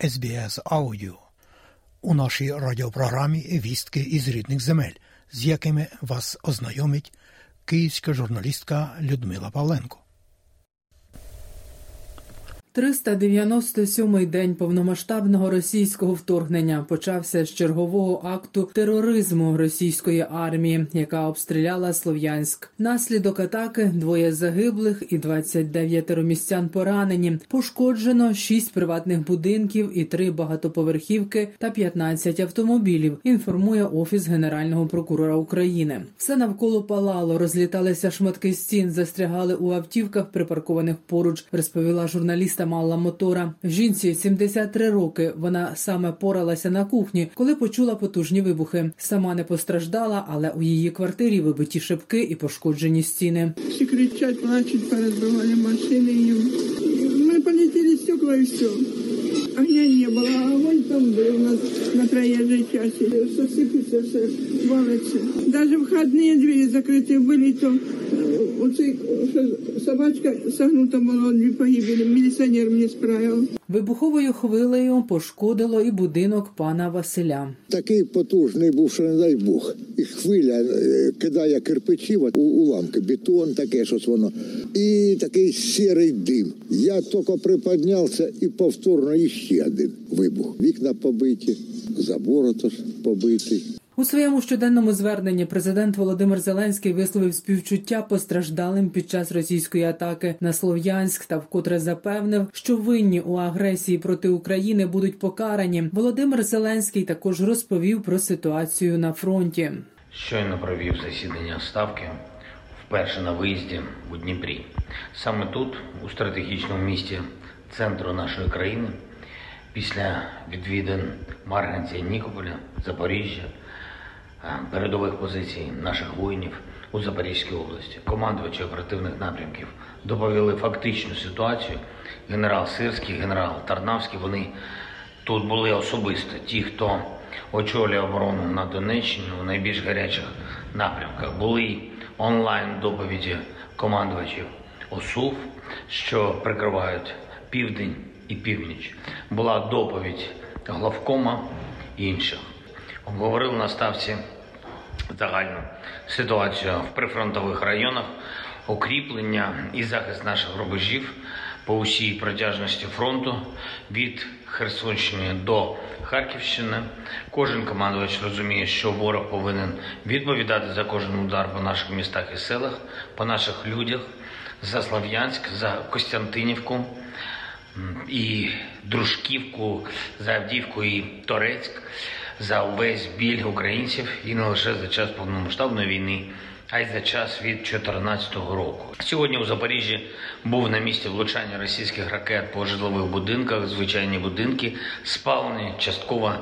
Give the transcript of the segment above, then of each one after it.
СБС Аудіо у нашій радіопрограмі Вістки із рідних земель, з якими вас ознайомить київська журналістка Людмила Павленко. 397-й день повномасштабного російського вторгнення почався з чергового акту тероризму російської армії, яка обстріляла Слов'янськ. Наслідок атаки двоє загиблих і 29 містян поранені. Пошкоджено 6 приватних будинків і 3 багатоповерхівки та 15 автомобілів. Інформує офіс генерального прокурора України. Все навколо палало, розліталися шматки стін, застрягали у автівках, припаркованих поруч. Розповіла журналіста Малла Мотора. Жінці 73 роки. Вона саме поралася на кухні, коли почула потужні вибухи. Сама не постраждала, але у її квартирі вибиті шибки і пошкоджені стіни. Всі кричать, плачуть, перезбивали машини. Ми Мы полетели стекла і все. А Огня не було, а огонь там був на, на проїжджій часі. Все сипеться, все валиться. Навіть входні двері закриті були, то э, э, собачка согнута була, не погибели. Милиционер мне справил. Вибуховою хвилею пошкодило і будинок пана Василя. Такий потужний був, що не дай Бог. І хвиля е, кидає кирпичі, от, у уламки, бетон таке, щось воно. І такий сірий дим. Я тільки приподнявся і повторно іще один вибух. Вікна побиті, забор побитий. У своєму щоденному зверненні президент Володимир Зеленський висловив співчуття постраждалим під час російської атаки на Слов'янськ та вкотре запевнив, що винні у агресії проти України будуть покарані. Володимир Зеленський також розповів про ситуацію на фронті. Щойно провів засідання ставки вперше на виїзді у Дніпрі. Саме тут, у стратегічному місті центру нашої країни, після відвідин Марганця, Нікополя, Запоріжжя, е, передових позицій наших воїнів у Запорізькій області, командувачі оперативних напрямків доповіли фактичну ситуацію. Генерал Сирський, генерал Тарнавський. Вони тут були особисто. Ті, хто очолює оборону на Донеччині у найбільш гарячих напрямках, були онлайн доповіді командувачів ОСУВ, що прикривають південь і північ. Була доповідь главкома і інших. Обговорили на ставці загальну ситуацію в прифронтових районах, укріплення і захист наших рубежів по усій протяжності фронту від Херсонщини до Харківщини. Кожен командувач розуміє, що ворог повинен відповідати за кожен удар по наших містах і селах, по наших людях, за Слов'янськ, за Костянтинівку і Дружківку, за Авдіївку і Торецьк, за увесь біль українців і не лише за час повномасштабної війни, а й за час від 2014 року. Сьогодні у Запоріжжі був на місці влучання російських ракет по житлових будинках, звичайні будинки, спалені, частково,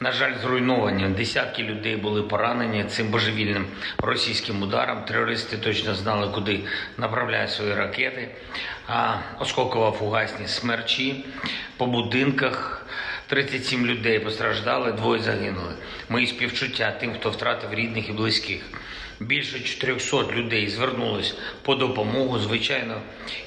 на жаль, зруйновані. Десятки людей були поранені цим божевільним російським ударом. Терористи точно знали, куди направляють свої ракети. А осколково-фугасні смерчі по будинках. 37 людей постраждали, двоє загинули. Мої співчуття тим, хто втратив рідних і близьких. Більше 400 людей звернулись по допомогу, звичайно,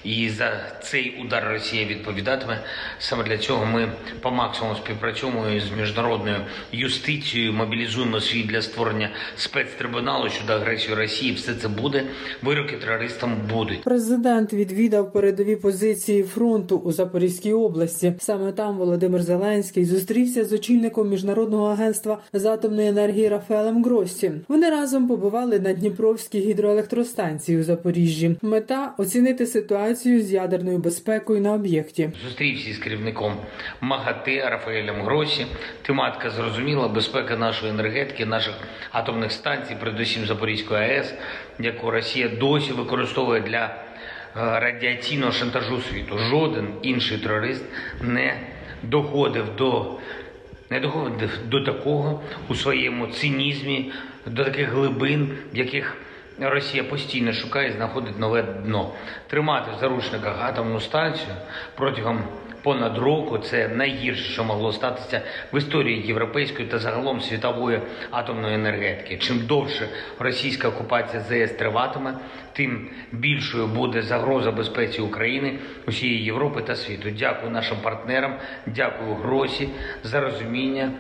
і за цей удар Росія відповідатиме. Саме для цього ми по максимуму співпрацюємо з міжнародною юстицією, мобілізуємо світ для створення спецтрибуналу щодо агресії Росії. Все це буде. Вироки терористам будуть. Президент відвідав передові позиції фронту у Запорізькій області. Саме там Володимир Зеленський зустрівся з очільником міжнародного агентства з атомної енергії Рафаелем Грості. Вони разом побували на Дніпровській гідроелектростанції у Запоріжжі. Мета оцінити ситуацію з ядерною безпекою на об'єкті. Зустрівся із керівником МАГАТЕ Рафаелем Гросі. Тематика зрозуміла безпека нашої енергетики, наших атомних станцій, передусім Запорізької АЕС, яку Росія досі використовує для е, радіаційного шантажу світу. Жоден інший терорист не доходив до не доходив до такого у своєму цинізмі, до таких глибин, в яких Росія постійно шукає і знаходить нове дно. Тримати в заручниках атомну станцію протягом понад року це найгірше, що могло статися в історії європейської та загалом світової атомної енергетики. Чим довше російська окупація ЗС триватиме, тим більшою буде загроза безпеці України, усієї Європи та світу. Дякую нашим партнерам, дякую Гросі за розуміння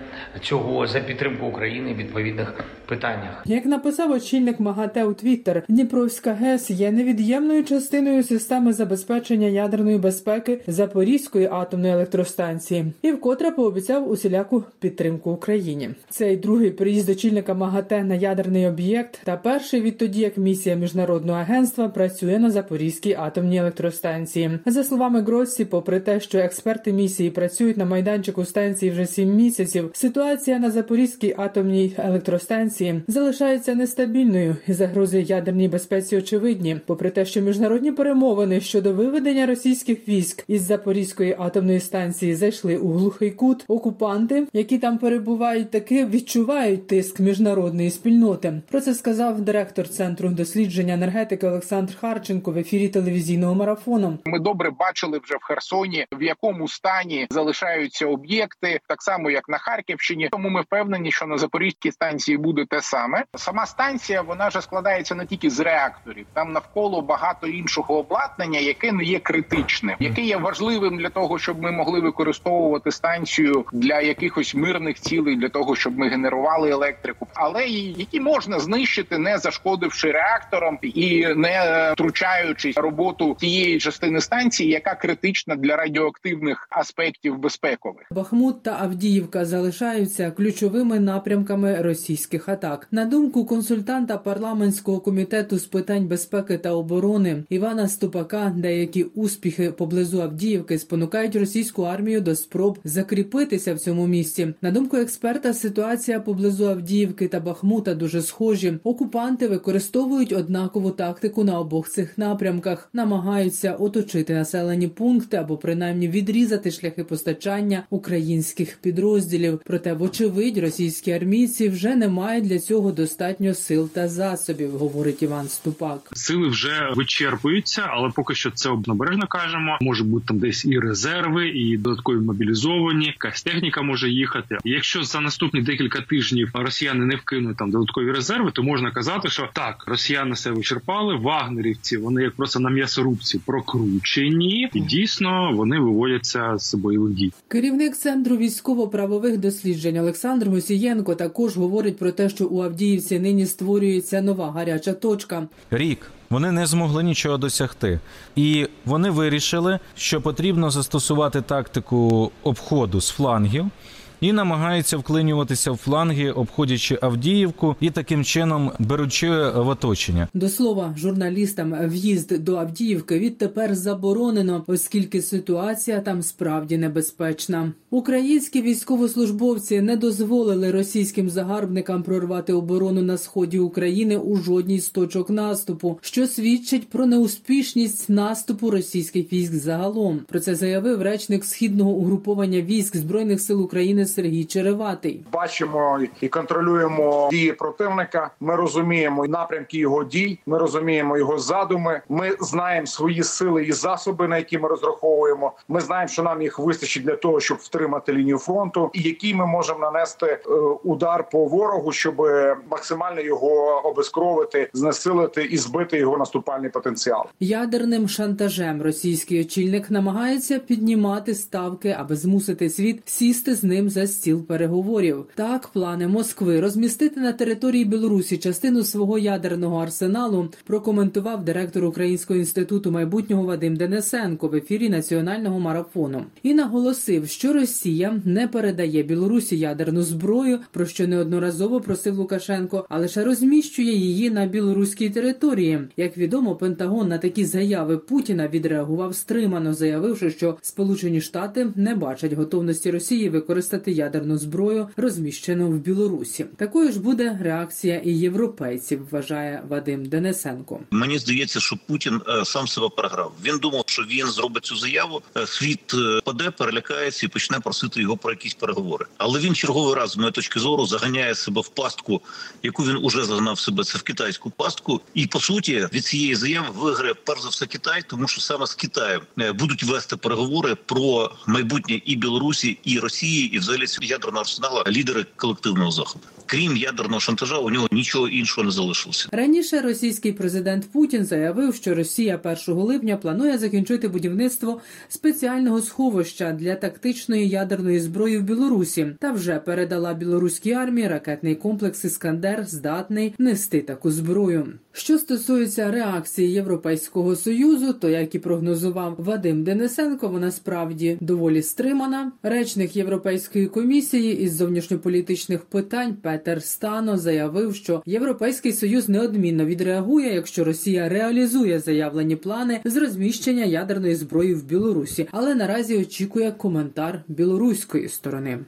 цього, за підтримку України в відповідних питаннях. Як написав очільник МАГАТЕ у Твіттер, Дніпровська ГЕС є невід'ємною частиною системи забезпечення ядерної безпеки Запорізької атомної електростанції і вкотре пообіцяв усіляку підтримку Україні. Цей другий приїзд очільника МАГАТЕ на ядерний об'єкт та перший відтоді, як місія міжнародного агентства працює на Запорізькій атомній електростанції. За словами Гроссі, попри те, що експерти місії працюють на майданчику станції вже сім місяців, ситуація на Запорізькій атомній електростанції залишається нестабільною і загрози ядерній безпеці очевидні. Попри те, що міжнародні перемовини щодо виведення російських військ із Запорізької атомної станції зайшли у глухий кут, окупанти, які там перебувають, таки відчувають тиск міжнародної спільноти. Про це сказав директор центру дослідження енергетики Олександр Харченко в ефірі телевізійного марафону. Ми добре бачили вже в Херсоні, в якому стані залишаються об'єкти, так само як на Харківщині. Тому ми впевнені, що на Запорізькій станції буде те саме. Сама станція вона вже складається не тільки з реакторів, там навколо багато іншого обладнання, яке не є критичним, яке є важливим для того, щоб ми могли використовувати станцію для якихось мирних цілей, для того, щоб ми генерували електрику, але і які можна знищити, не зашкодивши реакторам і не втручаючись роботу тієї частини станції, яка критична для радіоактивних аспектів безпекових. Бахмут та Авдіївка залишаються ключовими напрямками російських атак. На думку консультанта парламентського комітету з питань безпеки та оборони Івана Ступака, деякі успіхи поблизу Авдіївки спонукають російську армію до спроб закріпитися в цьому місці. На думку експерта, ситуація поблизу Авдіївки та Бахмута дуже схожі. Окупанти використовують однакову тактику на обох цих напрямках, намагаються оточити населені пункти або принаймні відрізати шляхи постачання українських підрозділів. Проте, вочевидь, російські армійці вже не мають для цього достатньо сил та засобів, говорить Іван Ступак. Сили вже вичерпуються, але поки що це обнабережно кажемо. Може бути там десь і резерви, і додаткові мобілізовані. Якась техніка може їхати. Якщо за наступні декілька тижнів росіяни не вкинуть там додаткові резерви, то можна казати, що так росіяни все вичерпали. Вагнерівці вони як просто на м'ясорубці прокручені, і дійсно вони виводяться з бойових дій. Керівник центру військово-правових досліджень Олександр Мусієнко також говорить про те, що у Авдіївці нині створюється нова гаряча точка. Рік вони не змогли нічого досягти, і вони вирішили, що потрібно застосувати тактику обходу з флангів. І намагаються вклинюватися в фланги, обходячи Авдіївку і таким чином беручи в оточення. До слова, журналістам в'їзд до Авдіївки відтепер заборонено, оскільки ситуація там справді небезпечна. Українські військовослужбовці не дозволили російським загарбникам прорвати оборону на сході України у жодній з точок наступу, що свідчить про неуспішність наступу російських військ загалом. Про це заявив речник східного угруповання військ збройних сил України Сергій Череватий. Бачимо і контролюємо дії противника. Ми розуміємо напрямки його дій. Ми розуміємо його задуми. Ми знаємо свої сили і засоби, на які ми розраховуємо. Ми знаємо, що нам їх вистачить для того, щоб втримати лінію фронту, і який ми можемо нанести е, удар по ворогу, щоб максимально його обезкровити, знесилити і збити його наступальний потенціал. Ядерним шантажем російський очільник намагається піднімати ставки, аби змусити світ сісти з ним за стіл переговорів. Так, плани Москви розмістити на території Білорусі частину свого ядерного арсеналу прокоментував директор Українського інституту майбутнього Вадим Денисенко в ефірі національного марафону і наголосив, що Росія не передає Білорусі ядерну зброю, про що неодноразово просив Лукашенко, а лише розміщує її на білоруській території. Як відомо, Пентагон на такі заяви Путіна відреагував стримано, заявивши, що Сполучені Штати не бачать готовності Росії використати знищити ядерну зброю, розміщену в Білорусі. Такою ж буде реакція і європейців, вважає Вадим Денисенко. Мені здається, що Путін е, сам себе програв. Він думав, що він зробить цю заяву. е, Світ е, паде, перелякається і почне просити його про якісь переговори. Але він черговий раз, з моєї точки зору, заганяє себе в пастку, яку він уже загнав себе. Це в китайську пастку. І по суті від цієї заяви виграє перш за все Китай, тому що саме з Китаєм е, будуть вести переговори про майбутнє і Білорусі, і Росії, і взагалі ядерного арсенала лідери колективного заходу. Крім ядерного шантажа, у нього нічого іншого не залишилося. Раніше російський президент Путін заявив, що Росія 1 липня планує закінчити будівництво спеціального сховища для тактичної ядерної зброї в Білорусі та вже передала білоруській армії ракетний комплекс Іскандер, здатний нести таку зброю. Що стосується реакції Європейського союзу, то як і прогнозував Вадим Денисенко, вона справді доволі стримана. Речник Європейської комісії із зовнішньополітичних питань Петер Стано заявив, що Європейський союз неодмінно відреагує, якщо Росія реалізує заявлені плани з розміщення ядерної зброї в Білорусі, але наразі очікує коментар білоруської сторони.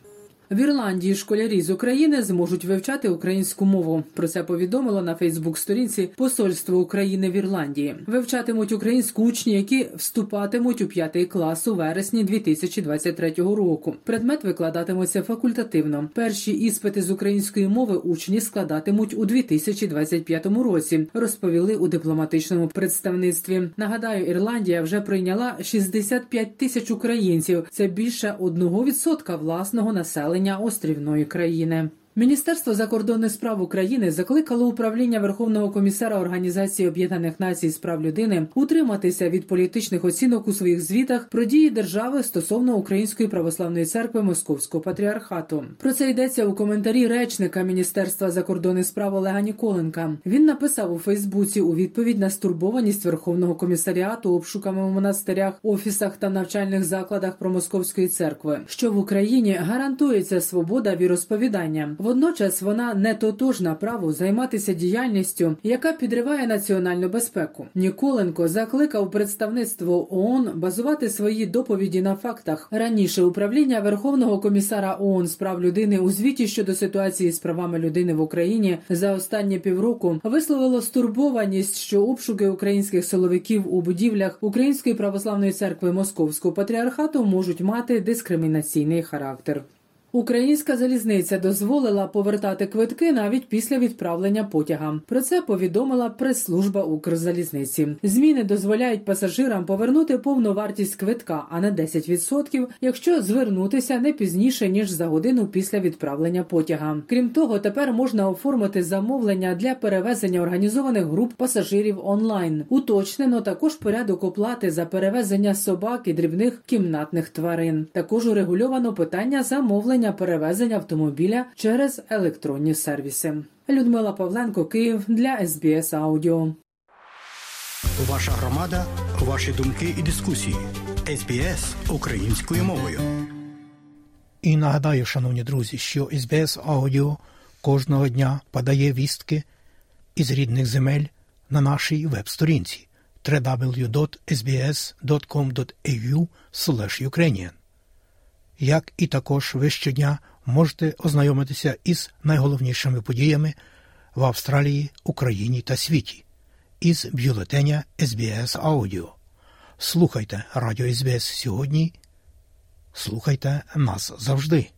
В Ірландії школярі з України зможуть вивчати українську мову. Про це повідомило на Фейсбук-сторінці Посольство України в Ірландії. Вивчатимуть українську учні, які вступатимуть у п'ятий клас у вересні 2023 року. Предмет викладатиметься факультативно. Перші іспити з української мови учні складатимуть у 2025 році. Розповіли у дипломатичному представництві. Нагадаю, Ірландія вже прийняла 65 тисяч українців. Це більше 1% власного населення острівної країни. Міністерство закордонних справ України закликало управління Верховного комісара Організації Об'єднаних Націй з прав людини утриматися від політичних оцінок у своїх звітах про дії держави стосовно Української православної церкви Московського патріархату. Про це йдеться у коментарі речника Міністерства закордонних справ Олега Ніколенка. Він написав у Фейсбуці у відповідь на стурбованість Верховного комісаріату обшуками у монастирях, офісах та навчальних закладах промосковської церкви, що в Україні гарантується свобода віросповідання. Водночас вона не тотожна праву займатися діяльністю, яка підриває національну безпеку. Ніколенко закликав представництво ООН базувати свої доповіді на фактах. Раніше управління Верховного комісара ООН з прав людини у звіті щодо ситуації з правами людини в Україні за останні півроку висловило стурбованість, що обшуки українських силовиків у будівлях Української православної церкви Московського патріархату можуть мати дискримінаційний характер. Українська залізниця дозволила повертати квитки навіть після відправлення потяга. Про це повідомила прес-служба Укрзалізниці. Зміни дозволяють пасажирам повернути повну вартість квитка, а не 10%, якщо звернутися не пізніше ніж за годину після відправлення потяга. Крім того, тепер можна оформити замовлення для перевезення організованих груп пасажирів онлайн. Уточнено також порядок оплати за перевезення собак і дрібних кімнатних тварин. Також урегульовано питання замовлення перевезення автомобіля через електронні сервіси. Людмила Павленко, Київ для СБС Аудіо. Ваша громада, ваші думки і дискусії. СБС українською мовою. І нагадаю, шановні друзі, що СБС Аудіо кожного дня подає вістки із рідних земель на нашій веб-сторінці www.sbs.com.au Ukrainian. Як і також ви щодня можете ознайомитися із найголовнішими подіями в Австралії, Україні та світі із бюлетеня SBS Аудіо. Слухайте Радіо СБС сьогодні. Слухайте нас завжди.